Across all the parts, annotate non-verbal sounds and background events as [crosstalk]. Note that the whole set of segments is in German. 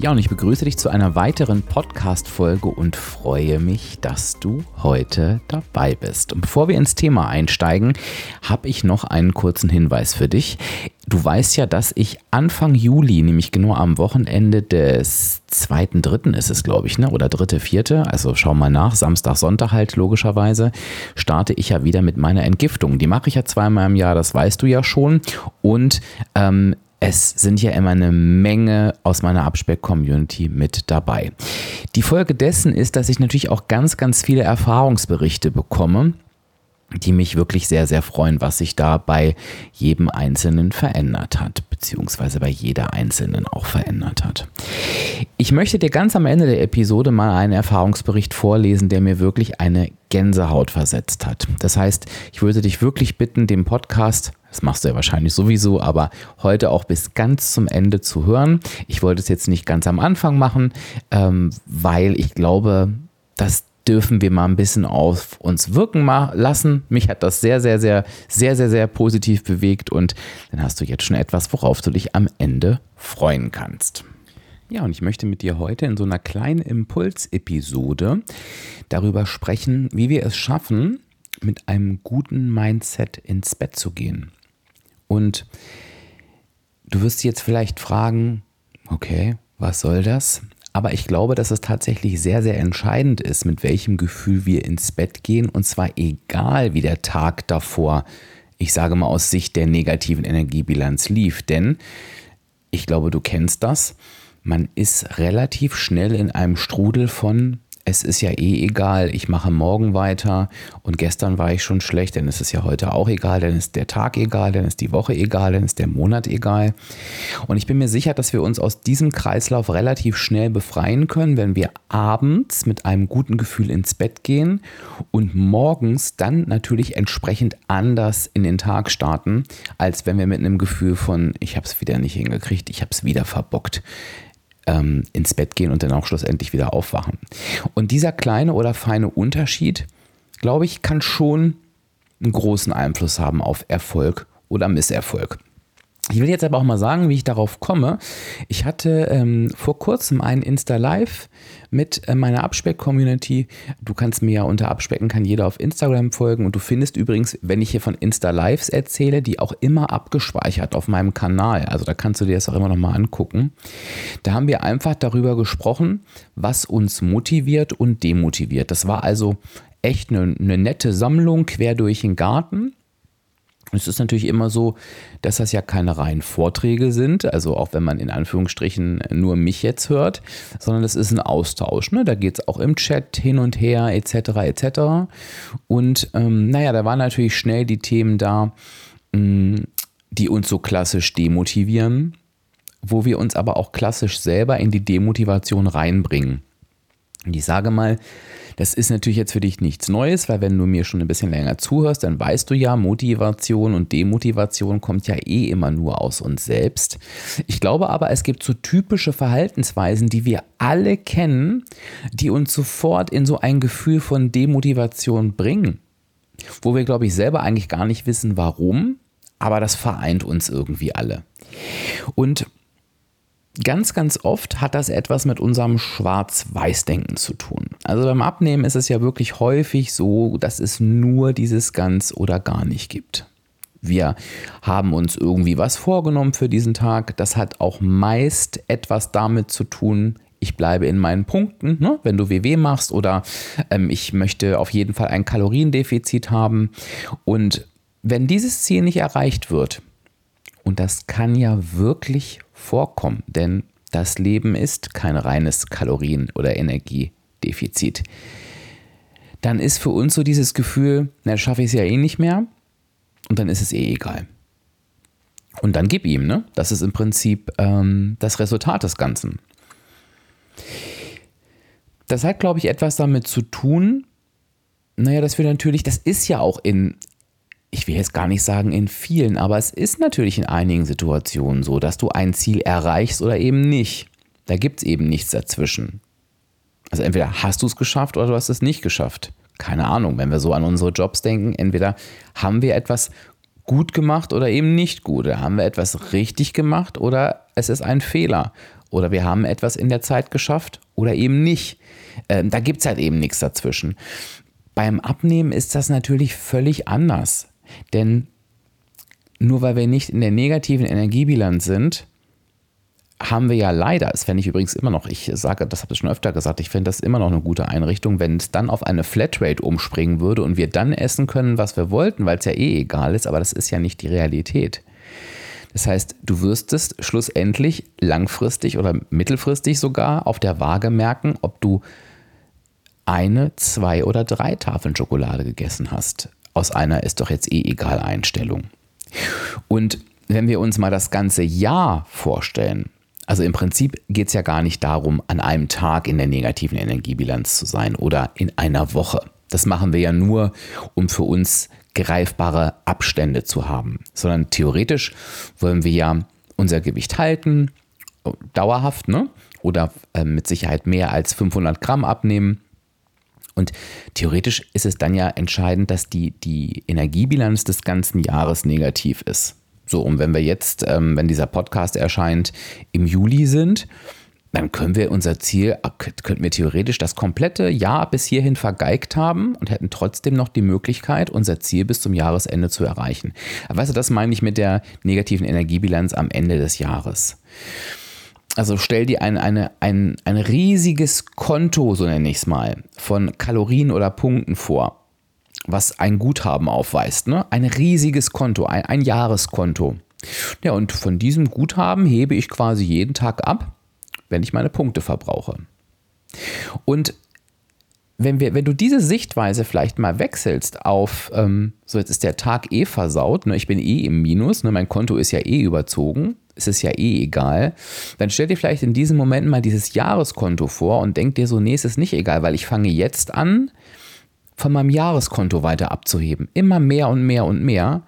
Ja, und ich begrüße dich zu einer weiteren Podcast-Folge und freue mich, dass du heute dabei bist. Und bevor wir ins Thema einsteigen, habe ich noch einen kurzen Hinweis für dich. Du weißt ja, dass ich Anfang Juli, nämlich genau am Wochenende des zweiten, dritten ist es, glaube ich, ne? Oder dritte, vierte, also schau mal nach, Samstag, Sonntag halt logischerweise, starte ich ja wieder mit meiner Entgiftung. Die mache ich ja zweimal im Jahr, das weißt du ja schon. Und ähm, es sind ja immer eine Menge aus meiner Abspeck-Community mit dabei. Die Folge dessen ist, dass ich natürlich auch ganz, ganz viele Erfahrungsberichte bekomme die mich wirklich sehr, sehr freuen, was sich da bei jedem Einzelnen verändert hat, beziehungsweise bei jeder Einzelnen auch verändert hat. Ich möchte dir ganz am Ende der Episode mal einen Erfahrungsbericht vorlesen, der mir wirklich eine Gänsehaut versetzt hat. Das heißt, ich würde dich wirklich bitten, den Podcast das machst du ja wahrscheinlich sowieso, aber heute auch bis ganz zum Ende zu hören. Ich wollte es jetzt nicht ganz am Anfang machen, ähm, weil ich glaube, dass dürfen wir mal ein bisschen auf uns wirken lassen. Mich hat das sehr, sehr, sehr, sehr, sehr, sehr positiv bewegt und dann hast du jetzt schon etwas, worauf du dich am Ende freuen kannst. Ja, und ich möchte mit dir heute in so einer kleinen Impulsepisode darüber sprechen, wie wir es schaffen, mit einem guten Mindset ins Bett zu gehen. Und du wirst jetzt vielleicht fragen, okay, was soll das? Aber ich glaube, dass es tatsächlich sehr, sehr entscheidend ist, mit welchem Gefühl wir ins Bett gehen. Und zwar egal, wie der Tag davor, ich sage mal aus Sicht der negativen Energiebilanz lief. Denn ich glaube, du kennst das. Man ist relativ schnell in einem Strudel von es ist ja eh egal, ich mache morgen weiter. Und gestern war ich schon schlecht, dann ist es ja heute auch egal, dann ist der Tag egal, dann ist die Woche egal, dann ist der Monat egal. Und ich bin mir sicher, dass wir uns aus diesem Kreislauf relativ schnell befreien können, wenn wir abends mit einem guten Gefühl ins Bett gehen und morgens dann natürlich entsprechend anders in den Tag starten, als wenn wir mit einem Gefühl von, ich habe es wieder nicht hingekriegt, ich habe es wieder verbockt ähm, ins Bett gehen und dann auch schlussendlich wieder aufwachen. Und dieser kleine oder feine Unterschied, glaube ich, kann schon einen großen Einfluss haben auf Erfolg oder Misserfolg. Ich will jetzt aber auch mal sagen, wie ich darauf komme. Ich hatte ähm, vor kurzem ein Insta-Live mit äh, meiner Abspeck-Community. Du kannst mir ja unter Abspecken kann jeder auf Instagram folgen und du findest übrigens, wenn ich hier von Insta-Lives erzähle, die auch immer abgespeichert auf meinem Kanal. Also da kannst du dir das auch immer noch mal angucken. Da haben wir einfach darüber gesprochen, was uns motiviert und demotiviert. Das war also echt eine, eine nette Sammlung quer durch den Garten. Es ist natürlich immer so, dass das ja keine reinen Vorträge sind, also auch wenn man in Anführungsstrichen nur mich jetzt hört, sondern das ist ein Austausch. Ne? Da geht es auch im Chat hin und her etc. etc. Und ähm, naja, da waren natürlich schnell die Themen da, mh, mm, die uns so klassisch demotivieren, wo wir uns aber auch klassisch selber in die Demotivation reinbringen. Und ich sage mal, das ist natürlich jetzt für dich nichts Neues, weil wenn du mir schon ein bisschen länger zuhörst, dann weißt du ja, Motivation und Demotivation kommt ja eh immer nur aus uns selbst. Ich glaube aber, es gibt so typische Verhaltensweisen, die wir alle kennen, die uns sofort in so ein Gefühl von Demotivation bringen, wo wir, glaube ich, selber eigentlich gar nicht wissen, warum, aber das vereint uns irgendwie alle. Und Ganz, ganz oft hat das etwas mit unserem Schwarz-Weiß-Denken zu tun. Also beim Abnehmen ist es ja wirklich häufig so, dass es nur dieses ganz oder gar nicht gibt. Wir haben uns irgendwie was vorgenommen für diesen Tag. Das hat auch meist etwas damit zu tun, ich bleibe in meinen Punkten, ne? wenn du WW machst oder ähm, ich möchte auf jeden Fall ein Kaloriendefizit haben. Und wenn dieses Ziel nicht erreicht wird, und das kann ja wirklich vorkommen, denn das Leben ist kein reines Kalorien- oder Energiedefizit. Dann ist für uns so dieses Gefühl, na, schaffe ich es ja eh nicht mehr und dann ist es eh egal. Und dann gib ihm, ne? Das ist im Prinzip ähm, das Resultat des Ganzen. Das hat, glaube ich, etwas damit zu tun, naja, dass wir natürlich, das ist ja auch in, ich will jetzt gar nicht sagen in vielen, aber es ist natürlich in einigen Situationen so, dass du ein Ziel erreichst oder eben nicht. Da gibt es eben nichts dazwischen. Also entweder hast du es geschafft oder du hast es nicht geschafft. Keine Ahnung, wenn wir so an unsere Jobs denken, entweder haben wir etwas gut gemacht oder eben nicht gut. Oder haben wir etwas richtig gemacht oder es ist ein Fehler. Oder wir haben etwas in der Zeit geschafft oder eben nicht. Ähm, da gibt es halt eben nichts dazwischen. Beim Abnehmen ist das natürlich völlig anders. Denn nur weil wir nicht in der negativen Energiebilanz sind, haben wir ja leider, das fände ich übrigens immer noch, ich sage, das habe ich schon öfter gesagt, ich finde das immer noch eine gute Einrichtung, wenn es dann auf eine Flatrate umspringen würde und wir dann essen können, was wir wollten, weil es ja eh egal ist, aber das ist ja nicht die Realität. Das heißt, du wirst es schlussendlich langfristig oder mittelfristig sogar auf der Waage merken, ob du eine, zwei oder drei Tafeln Schokolade gegessen hast aus einer ist doch jetzt eh egal Einstellung. Und wenn wir uns mal das ganze Jahr vorstellen, also im Prinzip geht es ja gar nicht darum, an einem Tag in der negativen Energiebilanz zu sein oder in einer Woche. Das machen wir ja nur, um für uns greifbare Abstände zu haben, sondern theoretisch wollen wir ja unser Gewicht halten, dauerhaft, ne? oder äh, mit Sicherheit mehr als 500 Gramm abnehmen und theoretisch ist es dann ja entscheidend, dass die, die Energiebilanz des ganzen Jahres negativ ist. So, und wenn wir jetzt, ähm, wenn dieser Podcast erscheint, im Juli sind, dann können wir unser Ziel, könnten wir theoretisch das komplette Jahr bis hierhin vergeigt haben und hätten trotzdem noch die Möglichkeit, unser Ziel bis zum Jahresende zu erreichen. Weißt du, das meine ich mit der negativen Energiebilanz am Ende des Jahres. Also stell dir ein, eine, ein, ein riesiges Konto, so nenne ich es mal, von Kalorien oder Punkten vor, was ein Guthaben aufweist. Ne? Ein riesiges Konto, ein, ein Jahreskonto. Ja, und von diesem Guthaben hebe ich quasi jeden Tag ab, wenn ich meine Punkte verbrauche. Und wenn, wir, wenn du diese Sichtweise vielleicht mal wechselst auf, ähm, so jetzt ist der Tag eh versaut, ne, ich bin eh im Minus, ne, mein Konto ist ja eh überzogen, es ist ja eh egal, dann stell dir vielleicht in diesem Moment mal dieses Jahreskonto vor und denk dir so, nee, es ist nicht egal, weil ich fange jetzt an, von meinem Jahreskonto weiter abzuheben. Immer mehr und mehr und mehr.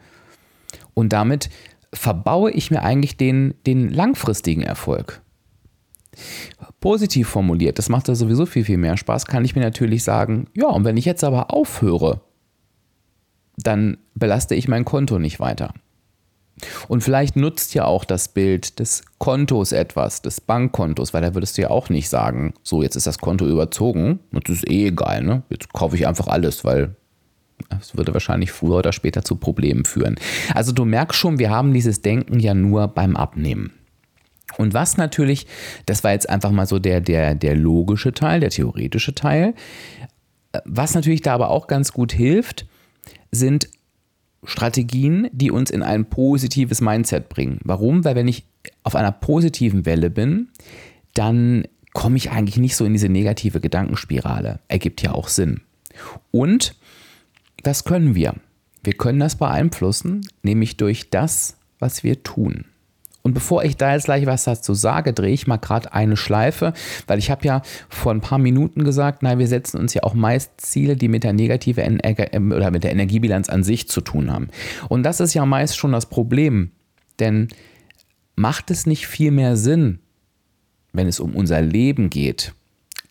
Und damit verbaue ich mir eigentlich den, den langfristigen Erfolg. Positiv formuliert, das macht ja sowieso viel, viel mehr Spaß, kann ich mir natürlich sagen, ja, und wenn ich jetzt aber aufhöre, dann belaste ich mein Konto nicht weiter. Und vielleicht nutzt ja auch das Bild des Kontos etwas, des Bankkontos, weil da würdest du ja auch nicht sagen, so jetzt ist das Konto überzogen, das ist eh egal, ne? Jetzt kaufe ich einfach alles, weil es würde wahrscheinlich früher oder später zu Problemen führen. Also du merkst schon, wir haben dieses Denken ja nur beim Abnehmen. Und was natürlich, das war jetzt einfach mal so der, der, der logische Teil, der theoretische Teil, was natürlich da aber auch ganz gut hilft, sind Strategien, die uns in ein positives Mindset bringen. Warum? Weil wenn ich auf einer positiven Welle bin, dann komme ich eigentlich nicht so in diese negative Gedankenspirale. Ergibt ja auch Sinn. Und das können wir. Wir können das beeinflussen, nämlich durch das, was wir tun. Und bevor ich da jetzt gleich was dazu sage, drehe ich mal gerade eine Schleife, weil ich habe ja vor ein paar Minuten gesagt, nein, wir setzen uns ja auch meist Ziele, die mit der negative ähm, oder mit der Energiebilanz an sich zu tun haben. Und das ist ja meist schon das Problem, denn macht es nicht viel mehr Sinn, wenn es um unser Leben geht,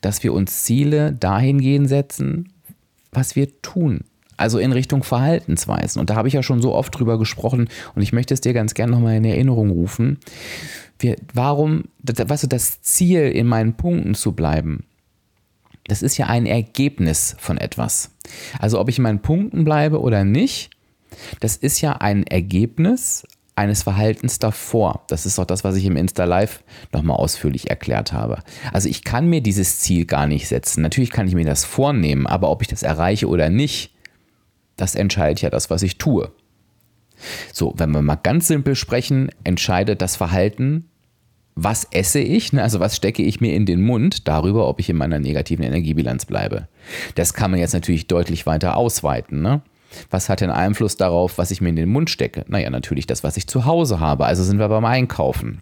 dass wir uns Ziele dahingehend setzen, was wir tun, also in Richtung Verhaltensweisen. Und da habe ich ja schon so oft drüber gesprochen und ich möchte es dir ganz gerne nochmal in Erinnerung rufen. Wir, warum, weißt du, das Ziel in meinen Punkten zu bleiben, das ist ja ein Ergebnis von etwas. Also ob ich in meinen Punkten bleibe oder nicht, das ist ja ein Ergebnis eines Verhaltens davor. Das ist auch das, was ich im Insta Live nochmal ausführlich erklärt habe. Also ich kann mir dieses Ziel gar nicht setzen. Natürlich kann ich mir das vornehmen, aber ob ich das erreiche oder nicht, das entscheidet ja das, was ich tue. So, wenn wir mal ganz simpel sprechen, entscheidet das Verhalten, was esse ich, ne? also was stecke ich mir in den Mund, darüber, ob ich in meiner negativen Energiebilanz bleibe. Das kann man jetzt natürlich deutlich weiter ausweiten. Ne? Was hat den Einfluss darauf, was ich mir in den Mund stecke? Naja, natürlich das, was ich zu Hause habe. Also sind wir beim Einkaufen.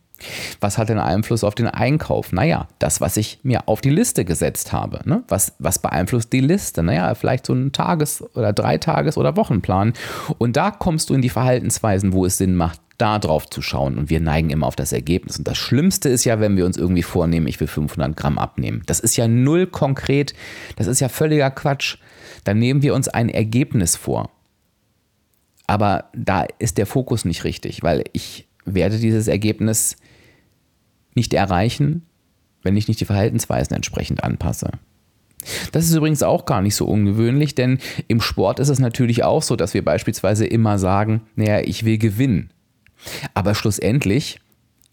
Was hat denn Einfluss auf den Einkauf? Naja, das, was ich mir auf die Liste gesetzt habe. Ne? Was, was beeinflusst die Liste? Naja, vielleicht so ein Tages- oder Dreitages- oder Wochenplan. Und da kommst du in die Verhaltensweisen, wo es Sinn macht, da drauf zu schauen. Und wir neigen immer auf das Ergebnis. Und das Schlimmste ist ja, wenn wir uns irgendwie vornehmen, ich will 500 Gramm abnehmen. Das ist ja null konkret. Das ist ja völliger Quatsch. Dann nehmen wir uns ein Ergebnis vor. Aber da ist der Fokus nicht richtig, weil ich werde dieses Ergebnis nicht erreichen, wenn ich nicht die Verhaltensweisen entsprechend anpasse. Das ist übrigens auch gar nicht so ungewöhnlich, denn im Sport ist es natürlich auch so, dass wir beispielsweise immer sagen, naja, ich will gewinnen. Aber schlussendlich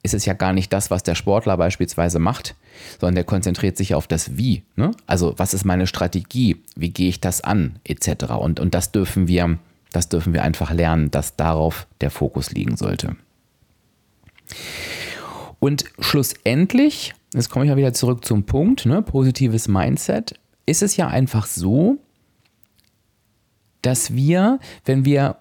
ist es ja gar nicht das, was der Sportler beispielsweise macht, sondern der konzentriert sich auf das Wie. Ne? Also was ist meine Strategie? Wie gehe ich das an? Etc. Und, und das dürfen wir, das dürfen wir einfach lernen, dass darauf der Fokus liegen sollte. Und schlussendlich, jetzt komme ich mal wieder zurück zum Punkt, ne, positives Mindset, ist es ja einfach so, dass wir, wenn wir,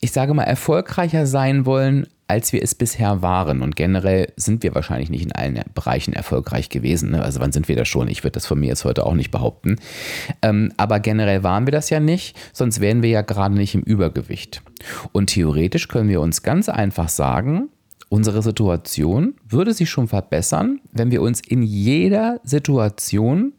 ich sage mal, erfolgreicher sein wollen, als wir es bisher waren. Und generell sind wir wahrscheinlich nicht in allen Bereichen erfolgreich gewesen. Ne? Also wann sind wir das schon? Ich würde das von mir jetzt heute auch nicht behaupten. Ähm, aber generell waren wir das ja nicht, sonst wären wir ja gerade nicht im Übergewicht. Und theoretisch können wir uns ganz einfach sagen, Unsere Situation würde sich schon verbessern, wenn wir uns in jeder Situation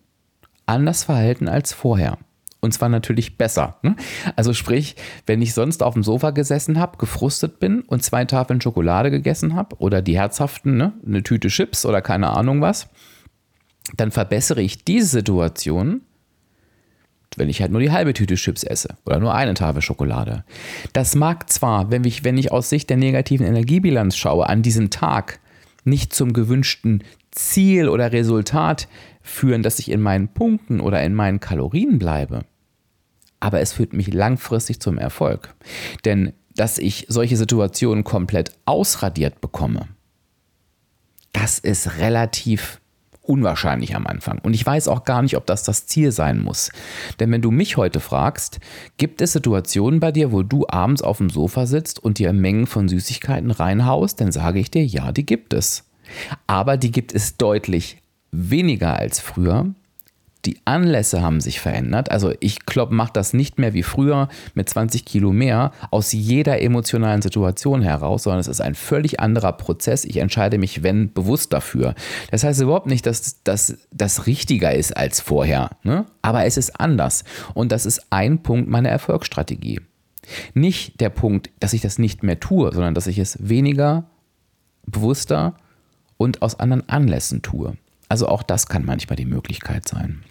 anders verhalten als vorher. Und zwar natürlich besser. Ne? Also sprich, wenn ich sonst auf dem Sofa gesessen habe, gefrustet bin und zwei Tafeln Schokolade gegessen habe oder die herzhaften, ne? eine Tüte Chips oder keine Ahnung was, dann verbessere ich diese Situation, wenn ich halt nur die halbe Tüte Chips esse oder nur eine Tafel Schokolade. Das mag zwar, wenn ich, wenn ich aus Sicht der negativen Energiebilanz schaue, an diesem Tag nicht zum gewünschten Ziel oder Resultat führen, dass ich in meinen Punkten oder in meinen Kalorien bleibe. Aber es führt mich langfristig zum Erfolg. Denn dass ich solche Situationen komplett ausradiert bekomme, das ist relativ unwahrscheinlich am Anfang. Und ich weiß auch gar nicht, ob das das Ziel sein muss. Denn wenn du mich heute fragst, gibt es Situationen bei dir, wo du abends auf dem Sofa sitzt und dir Mengen von Süßigkeiten reinhaust, dann sage ich dir, ja, die gibt es. Aber die gibt es deutlich weniger als früher die Anlässe haben sich verändert. Also ich mache das nicht mehr wie früher mit 20 Kilo mehr aus jeder emotionalen Situation heraus, sondern es ist ein völlig anderer Prozess. Ich entscheide mich, wenn, bewusst dafür. Das heißt überhaupt nicht, dass das, das richtiger ist als vorher. Ne? Aber es ist anders. Und das ist ein Punkt meiner Erfolgsstrategie. Nicht der Punkt, dass ich das nicht mehr tue, sondern dass ich es weniger, bewusster und aus anderen Anlässen tue. Also auch das kann manchmal die Möglichkeit sein.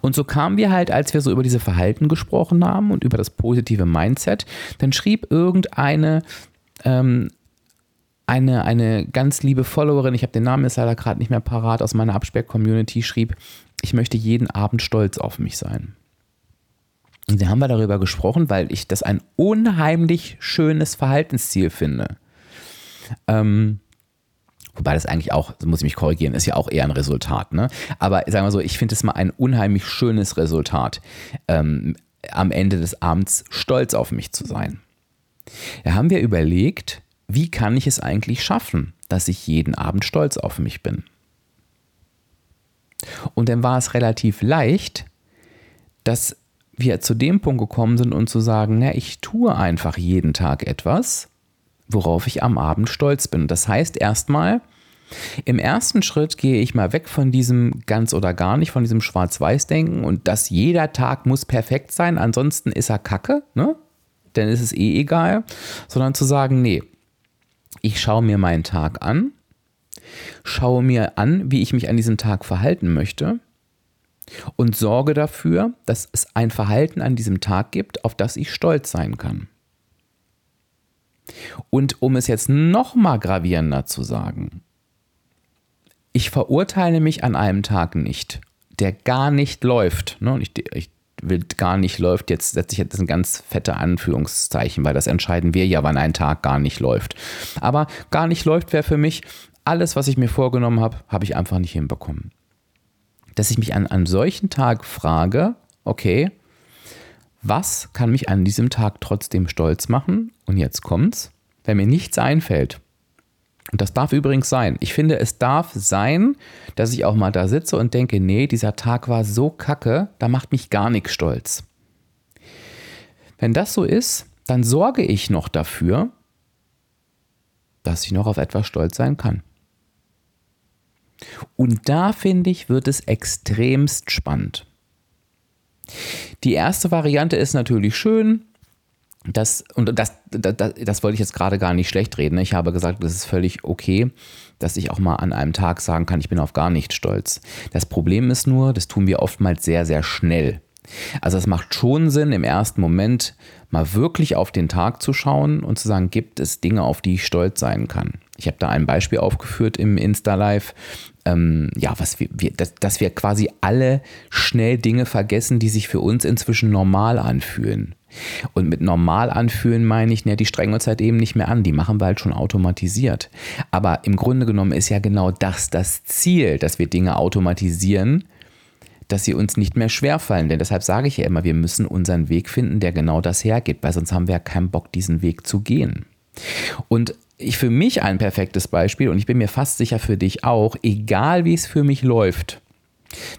Und so kamen wir halt, als wir so über diese Verhalten gesprochen haben und über das positive Mindset, dann schrieb irgendeine ähm, eine, eine ganz liebe Followerin, ich habe den Namen jetzt leider gerade nicht mehr parat, aus meiner Absperr-Community schrieb, ich möchte jeden Abend stolz auf mich sein. Und da haben wir darüber gesprochen, weil ich das ein unheimlich schönes Verhaltensziel finde. Ähm, Wobei das eigentlich auch, muss ich mich korrigieren, ist ja auch eher ein Resultat. Ne? Aber sagen wir so, ich finde es mal ein unheimlich schönes Resultat, ähm, am Ende des Abends stolz auf mich zu sein. Da haben wir überlegt, wie kann ich es eigentlich schaffen, dass ich jeden Abend stolz auf mich bin. Und dann war es relativ leicht, dass wir zu dem Punkt gekommen sind und zu sagen, na, ich tue einfach jeden Tag etwas, worauf ich am Abend stolz bin. Das heißt erstmal, im ersten Schritt gehe ich mal weg von diesem ganz oder gar nicht, von diesem Schwarz-Weiß-Denken und dass jeder Tag muss perfekt sein, ansonsten ist er kacke, ne? Dann ist es eh egal, sondern zu sagen, nee, ich schaue mir meinen Tag an, schaue mir an, wie ich mich an diesem Tag verhalten möchte und sorge dafür, dass es ein Verhalten an diesem Tag gibt, auf das ich stolz sein kann. Und um es jetzt noch mal gravierender zu sagen, ich verurteile mich an einem Tag nicht, der gar nicht läuft. Ne? Ich, ich will gar nicht läuft, jetzt setze ich jetzt ein ganz fette Anführungszeichen, weil das entscheiden wir ja, wann ein Tag gar nicht läuft. Aber gar nicht läuft wäre für mich, alles, was ich mir vorgenommen habe, habe ich einfach nicht hinbekommen. Dass ich mich an einem solchen Tag frage, okay, was kann mich an diesem Tag trotzdem stolz machen? Und jetzt kommt's, wenn mir nichts einfällt, Und das darf übrigens sein. Ich finde, es darf sein, dass ich auch mal da sitze und denke, nee, dieser Tag war so kacke, da macht mich gar nichts stolz. Wenn das so ist, dann sorge ich noch dafür, dass ich noch auf etwas stolz sein kann. Und da finde ich, wird es extremst spannend. Die erste Variante ist natürlich schön. Das, und das, das, das wollte ich jetzt gerade gar nicht schlecht reden. Ich habe gesagt, das ist völlig okay, dass ich auch mal an einem Tag sagen kann, ich bin auf gar nicht stolz. Das Problem ist nur, das tun wir oftmals sehr, sehr schnell. Also es macht schon Sinn, im ersten Moment mal wirklich auf den Tag zu schauen und zu sagen, gibt es Dinge, auf die ich stolz sein kann. Ich habe da ein Beispiel aufgeführt im Insta-Live, ähm, ja, was wir, wir dass, dass wir quasi alle schnell Dinge vergessen, die sich für uns inzwischen normal anfühlen. Und mit normal anfühlen meine ich, ne, die strengen uns halt eben nicht mehr an, die machen wir halt schon automatisiert. Aber im Grunde genommen ist ja genau das das Ziel, dass wir Dinge automatisieren, dass sie uns nicht mehr schwerfallen. Denn deshalb sage ich ja immer, wir müssen unseren Weg finden, der genau das hergibt, weil sonst haben wir ja keinen Bock, diesen Weg zu gehen. Und ich für mich ein perfektes Beispiel und ich bin mir fast sicher für dich auch, egal wie es für mich läuft,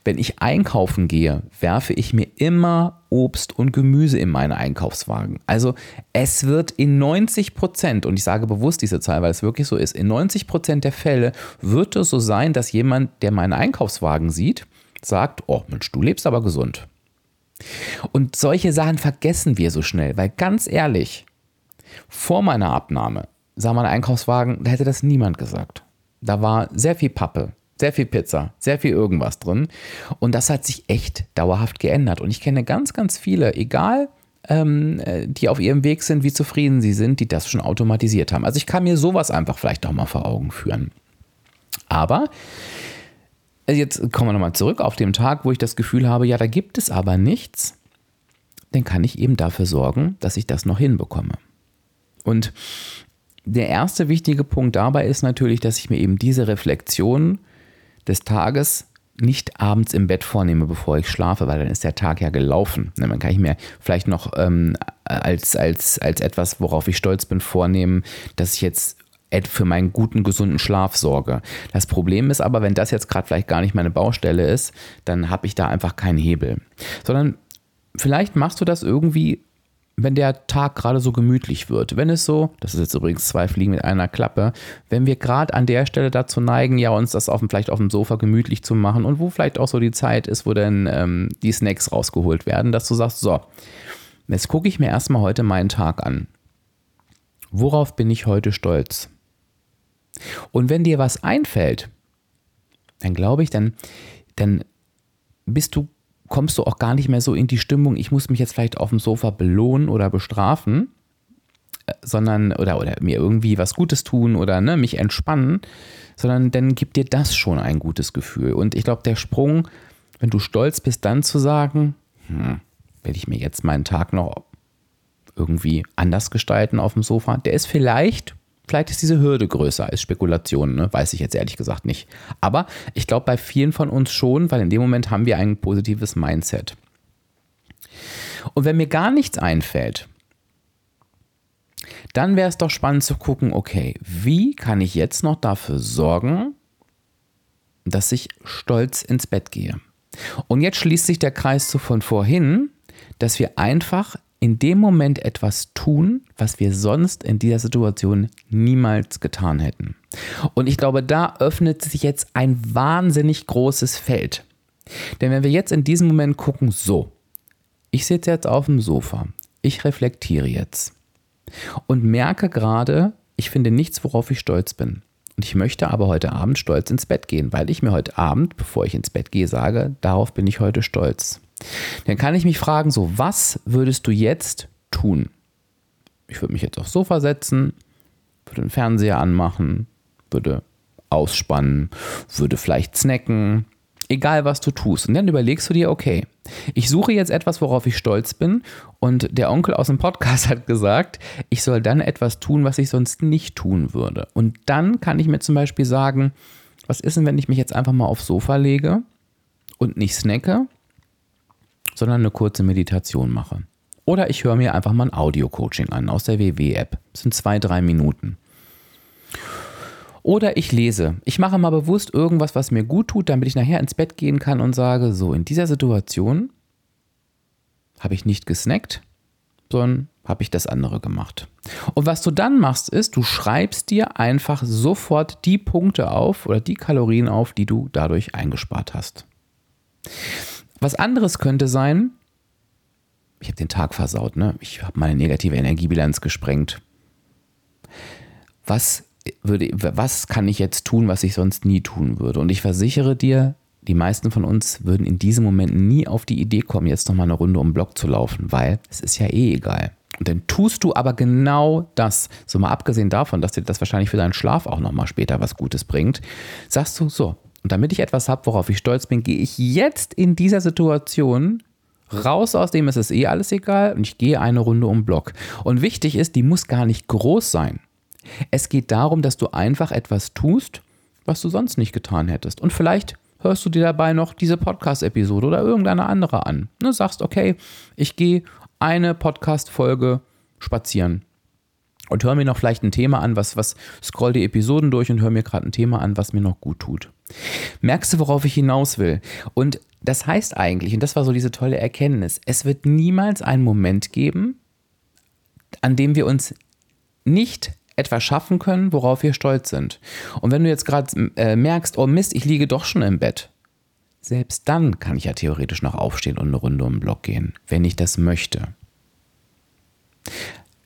wenn ich einkaufen gehe, werfe ich mir immer Obst und Gemüse in meine Einkaufswagen. Also es wird in 90 Prozent, und ich sage bewusst diese Zahl, weil es wirklich so ist, in 90 Prozent der Fälle wird es so sein, dass jemand, der meinen Einkaufswagen sieht, sagt, oh Mensch, du lebst aber gesund. Und solche Sachen vergessen wir so schnell, weil ganz ehrlich, vor meiner Abnahme sah mein Einkaufswagen, da hätte das niemand gesagt. Da war sehr viel Pappe, sehr viel Pizza, sehr viel irgendwas drin. Und das hat sich echt dauerhaft geändert. Und ich kenne ganz, ganz viele, egal, ähm, äh, die auf ihrem Weg sind, wie zufrieden sie sind, die das schon automatisiert haben. Also ich kann mir sowas einfach vielleicht auch mal vor Augen führen. Aber also jetzt kommen wir nochmal zurück auf den Tag, wo ich das Gefühl habe, ja, da gibt es aber nichts, dann kann ich eben dafür sorgen, dass ich das noch hinbekomme. Und der erste wichtige Punkt dabei ist natürlich, dass ich mir eben diese Reflexion des Tages nicht abends im Bett vornehme, bevor ich schlafe, weil dann ist der Tag ja gelaufen. Dann kann ich mir vielleicht noch ähm, als, als, als etwas, worauf ich stolz bin, vornehmen, dass ich jetzt für meinen guten, gesunden Schlaf sorge. Das Problem ist aber, wenn das jetzt gerade vielleicht gar nicht meine Baustelle ist, dann habe ich da einfach keinen Hebel. Sondern vielleicht machst du das irgendwie wenn der Tag gerade so gemütlich wird, wenn es so, das ist jetzt übrigens zwei Fliegen mit einer Klappe, wenn wir gerade an der Stelle dazu neigen, ja, uns das auf vielleicht auf dem Sofa gemütlich zu machen und wo vielleicht auch so die Zeit ist, wo dann ähm, die Snacks rausgeholt werden, dass du sagst, so, jetzt gucke ich mir erstmal heute meinen Tag an. Worauf bin ich heute stolz? Und wenn dir was einfällt, dann glaube ich, dann, dann bist du, kommst du auch gar nicht mehr so in die Stimmung, ich muss mich jetzt vielleicht auf dem Sofa belohnen oder bestrafen, äh, sondern oder, oder mir irgendwie was Gutes tun oder ne, mich entspannen, sondern dann gibt dir das schon ein gutes Gefühl. Und ich glaube, der Sprung, wenn du stolz bist, dann zu sagen, hm, werde ich mir jetzt meinen Tag noch irgendwie anders gestalten auf dem Sofa, der ist vielleicht Vielleicht ist diese Hürde größer als Spekulation, ne? weiß ich jetzt ehrlich gesagt nicht. Aber ich glaube bei vielen von uns schon, weil in dem Moment haben wir ein positives Mindset. Und wenn mir gar nichts einfällt, dann wäre es doch spannend zu gucken, okay, wie kann ich jetzt noch dafür sorgen, dass ich stolz ins Bett gehe? Und jetzt schließt sich der Kreis zu von vorhin, dass wir einfach in dem Moment etwas tun, was wir sonst in dieser Situation niemals getan hätten. Und ich glaube, da öffnet sich jetzt ein wahnsinnig großes Feld. Denn wenn wir jetzt in diesem Moment gucken, so, ich sitze jetzt auf dem Sofa, ich reflektiere jetzt und merke gerade, ich finde nichts, worauf ich stolz bin. Und ich möchte aber heute Abend stolz ins Bett gehen, weil ich mir heute Abend, bevor ich ins Bett gehe, sage, darauf bin ich heute stolz. Dann kann ich mich fragen, so, was würdest du jetzt tun? Ich würde mich jetzt aufs Sofa setzen, würde den Fernseher anmachen, würde ausspannen, würde vielleicht snacken, egal was du tust. Und dann überlegst du dir, okay, ich suche jetzt etwas, worauf ich stolz bin. Und der Onkel aus dem Podcast [laughs] hat gesagt, ich soll dann etwas tun, was ich sonst nicht tun würde. Und dann kann ich mir zum Beispiel sagen, was ist denn, wenn ich mich jetzt einfach mal aufs Sofa lege und nicht snacke, sondern eine kurze Meditation mache. Oder ich höre mir einfach mal ein Audio-Coaching an aus der WW-App. Das sind zwei, drei Minuten. Oder ich lese. Ich mache mal bewusst irgendwas, was mir gut tut, damit ich nachher ins Bett gehen kann und sage, so, in dieser Situation habe ich nicht gesnackt, sondern habe ich das andere gemacht. Und was du dann machst, ist, du schreibst dir einfach sofort die Punkte auf oder die Kalorien auf, die du dadurch eingespart hast. Was anderes könnte sein, ich habe den Tag versaut, ne? ich habe meine negative Energiebilanz gesprengt. Was, würde, was kann ich jetzt tun, was ich sonst nie tun würde? Und ich versichere dir, die meisten von uns würden in diesem Moment nie auf die Idee kommen, jetzt nochmal eine Runde um den Block zu laufen, weil es ist ja eh egal. Und dann tust du aber genau das, so mal abgesehen davon, dass dir das wahrscheinlich für deinen Schlaf auch nochmal später was Gutes bringt, sagst du so, und damit ich etwas habe, worauf ich stolz bin, gehe ich jetzt in dieser Situation raus aus dem, es ist eh alles egal und ich gehe eine Runde um Block. Und wichtig ist, die muss gar nicht groß sein. Es geht darum, dass du einfach etwas tust, was du sonst nicht getan hättest. Und vielleicht hörst du dir dabei noch diese Podcast-Episode oder irgendeine andere an. Ne, sagst, okay, ich gehe eine Podcast-Folge spazieren und hör mir noch vielleicht ein Thema an, was, was scroll die Episoden durch und hör mir gerade ein Thema an, was mir noch gut tut. Merkst du, worauf ich hinaus will? Und das heißt eigentlich, und das war so diese tolle Erkenntnis, es wird niemals einen Moment geben, an dem wir uns nicht etwas schaffen können, worauf wir stolz sind. Und wenn du jetzt gerade äh, merkst, oh Mist, ich liege doch schon im Bett, selbst dann kann ich ja theoretisch noch aufstehen und eine Runde um den Block gehen, wenn ich das möchte.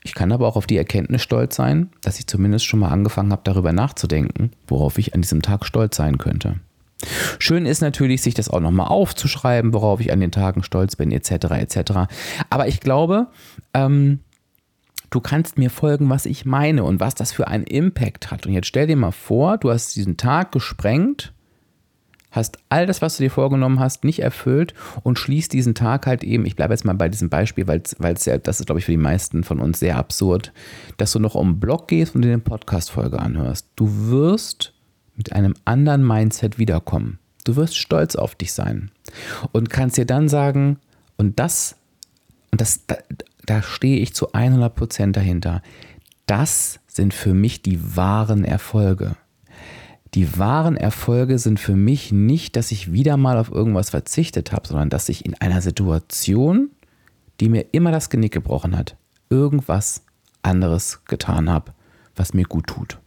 Ich kann aber auch auf die Erkenntnis stolz sein, dass ich zumindest schon mal angefangen habe, darüber nachzudenken, worauf ich an diesem Tag stolz sein könnte. Schön ist natürlich, sich das auch nochmal aufzuschreiben, worauf ich an den Tagen stolz bin, etc. etc. Aber ich glaube, ähm, du kannst mir folgen, was ich meine und was das für einen Impact hat. Und jetzt stell dir mal vor, du hast diesen Tag gesprengt hast all das, was du dir vorgenommen hast, nicht erfüllt und schließt diesen Tag halt eben, ich bleibe jetzt mal bei diesem Beispiel, weil ja, das ist, glaube ich, für die meisten von uns sehr absurd, dass du noch um den Blog gehst und dir eine Podcast-Folge anhörst. Du wirst mit einem anderen Mindset wiederkommen. Du wirst stolz auf dich sein und kannst dir dann sagen, und das, und das, da, da stehe ich zu 100 Prozent dahinter. Das sind für mich die wahren Erfolge die wahren Erfolge sind für mich nicht, dass ich wieder mal auf irgendwas verzichtet habe, sondern dass ich in einer Situation, die mir immer das Genick gebrochen hat, irgendwas anderes getan habe, was mir gut tut.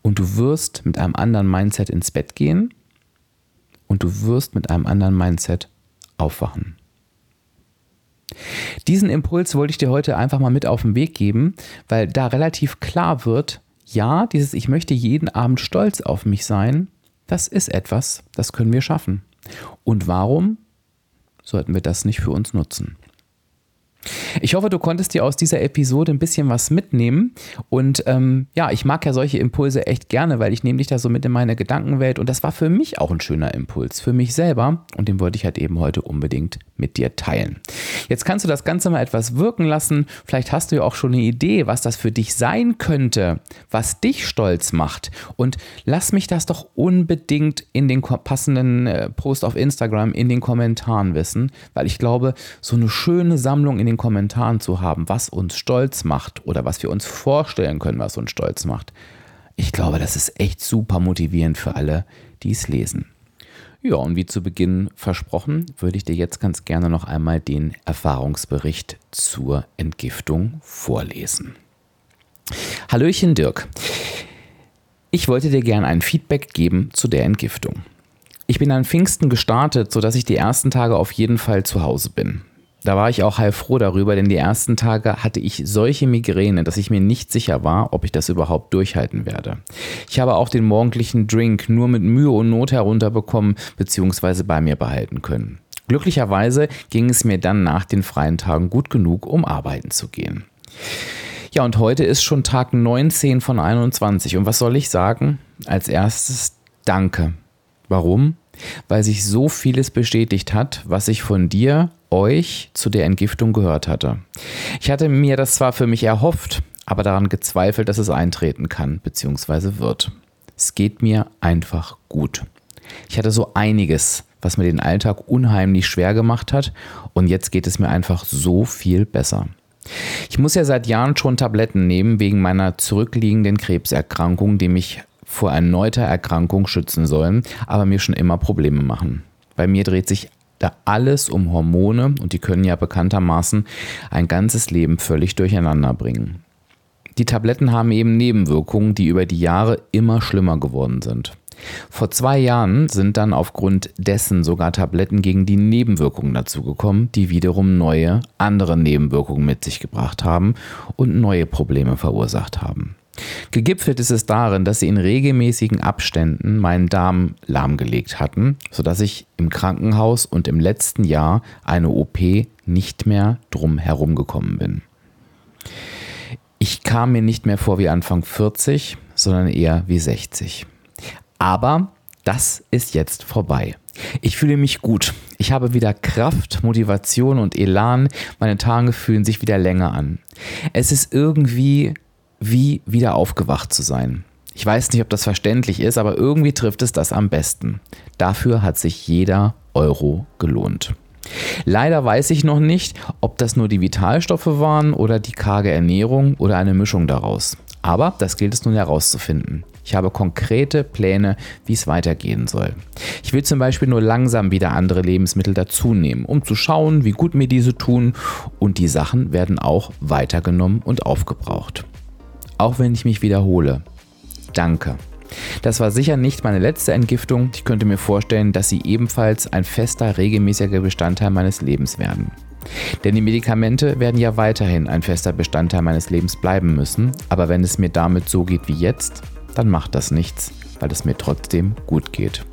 Und du wirst mit einem anderen Mindset ins Bett gehen und du wirst mit einem anderen Mindset aufwachen. Diesen Impuls wollte ich dir heute einfach mal mit auf den Weg geben, weil da relativ klar wird, ja, dieses Ich möchte jeden Abend stolz auf mich sein, das ist etwas, das können wir schaffen. Und warum sollten wir das nicht für uns nutzen? Ich hoffe, du konntest dir aus dieser Episode ein bisschen was mitnehmen. Und ähm, ja, ich mag ja solche Impulse echt gerne, weil ich nehme dich da so mit in meine Gedankenwelt. Und das war für mich auch ein schöner Impuls, für mich selber. Und den wollte ich halt eben heute unbedingt mit dir teilen. Jetzt kannst du das Ganze mal etwas wirken lassen. Vielleicht hast du ja auch schon eine Idee, was das für dich sein könnte, was dich stolz macht. Und lass mich das doch unbedingt in den passenden äh, Post auf Instagram in den Kommentaren wissen, weil ich glaube, so eine schöne Sammlung in den Kommentaren zu haben, was uns stolz macht oder was wir uns vorstellen können, was uns stolz macht. Ich glaube, das ist echt super motivierend für alle, die es lesen. Ja, und wie zu Beginn versprochen, würde ich dir jetzt ganz gerne noch einmal den Erfahrungsbericht zur Entgiftung vorlesen. Hallöchen Dirk. Ich wollte dir gerne ein Feedback geben zu der Entgiftung. Ich bin an Pfingsten gestartet, sodass ich die ersten Tage auf jeden Fall zu Hause bin. Da war ich auch heilfroh darüber, denn die ersten Tage hatte ich solche Migräne, dass ich mir nicht sicher war, ob ich das überhaupt durchhalten werde. Ich habe auch den morgendlichen Drink nur mit Mühe und Not herunterbekommen bzw. bei mir behalten können. Glücklicherweise ging es mir dann nach den freien Tagen gut genug, um arbeiten zu gehen. Ja, und heute ist schon Tag 19 von 21. Und was soll ich sagen? Als erstes Danke. Warum? Weil sich so vieles bestätigt hat, was ich von dir euch zu der Entgiftung gehört hatte. Ich hatte mir das zwar für mich erhofft, aber daran gezweifelt, dass es eintreten kann bzw. wird. Es geht mir einfach gut. Ich hatte so einiges, was mir den Alltag unheimlich schwer gemacht hat und jetzt geht es mir einfach so viel besser. Ich muss ja seit Jahren schon Tabletten nehmen wegen meiner zurückliegenden Krebserkrankung, die mich vor erneuter Erkrankung schützen sollen, aber mir schon immer Probleme machen. Bei mir dreht sich da alles um Hormone und die können ja bekanntermaßen ein ganzes Leben völlig durcheinander bringen. Die Tabletten haben eben Nebenwirkungen, die über die Jahre immer schlimmer geworden sind. Vor zwei Jahren sind dann aufgrund dessen sogar Tabletten gegen die Nebenwirkungen dazugekommen, die wiederum neue, andere Nebenwirkungen mit sich gebracht haben und neue Probleme verursacht haben. Gegipfelt ist es darin, dass sie in regelmäßigen Abständen meinen Darm lahmgelegt hatten, sodass ich im Krankenhaus und im letzten Jahr eine OP nicht mehr drum herum gekommen bin. Ich kam mir nicht mehr vor wie Anfang 40, sondern eher wie 60. Aber das ist jetzt vorbei. Ich fühle mich gut. Ich habe wieder Kraft, Motivation und Elan. Meine Tage fühlen sich wieder länger an. Es ist irgendwie wie wieder aufgewacht zu sein. Ich weiß nicht, ob das verständlich ist, aber irgendwie trifft es das am besten. Dafür hat sich jeder Euro gelohnt. Leider weiß ich noch nicht, ob das nur die Vitalstoffe waren oder die karge Ernährung oder eine Mischung daraus. Aber das gilt es nun herauszufinden. Ich habe konkrete Pläne, wie es weitergehen soll. Ich will zum Beispiel nur langsam wieder andere Lebensmittel dazunehmen, um zu schauen, wie gut mir diese tun. Und die Sachen werden auch weitergenommen und aufgebraucht. Auch wenn ich mich wiederhole. Danke. Das war sicher nicht meine letzte Entgiftung. Ich könnte mir vorstellen, dass sie ebenfalls ein fester, regelmäßiger Bestandteil meines Lebens werden. Denn die Medikamente werden ja weiterhin ein fester Bestandteil meines Lebens bleiben müssen, aber wenn es mir damit so geht wie jetzt, dann macht das nichts, weil es mir trotzdem gut geht.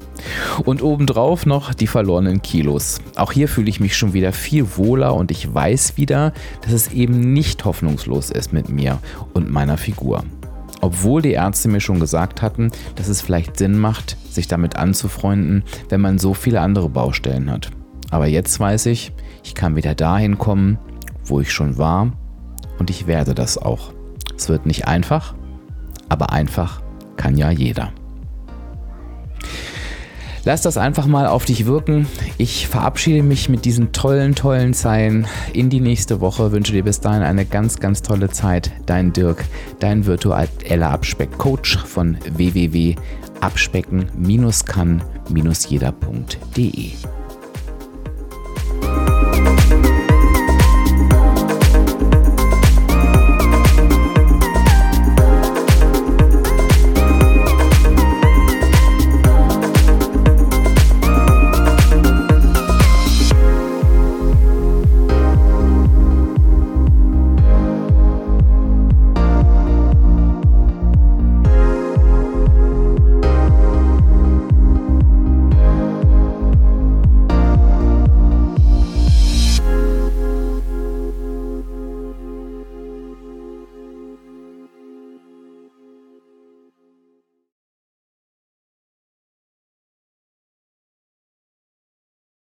Und obendrauf noch die verlorenen Kilos. Auch hier fühle ich mich schon wieder viel wohler und ich weiß wieder, dass es eben nicht hoffnungslos ist mit mir und meiner Figur. Obwohl die Ärzte mir schon gesagt hatten, dass es vielleicht Sinn macht, sich damit anzufreunden, wenn man so viele andere Baustellen hat. Aber jetzt weiß ich, ich kann wieder dahin kommen, wo ich schon war und ich werde das auch. Es wird nicht einfach, aber einfach kann ja jeder. Lass das einfach mal auf dich wirken. Ich verabschiede mich mit diesen tollen, tollen Zeilen in die nächste Woche. Wünsche dir bis dahin eine ganz, ganz tolle Zeit. Dein Dirk, dein virtueller Abspeck-Coach von www.abspecken-kann-jeder.de.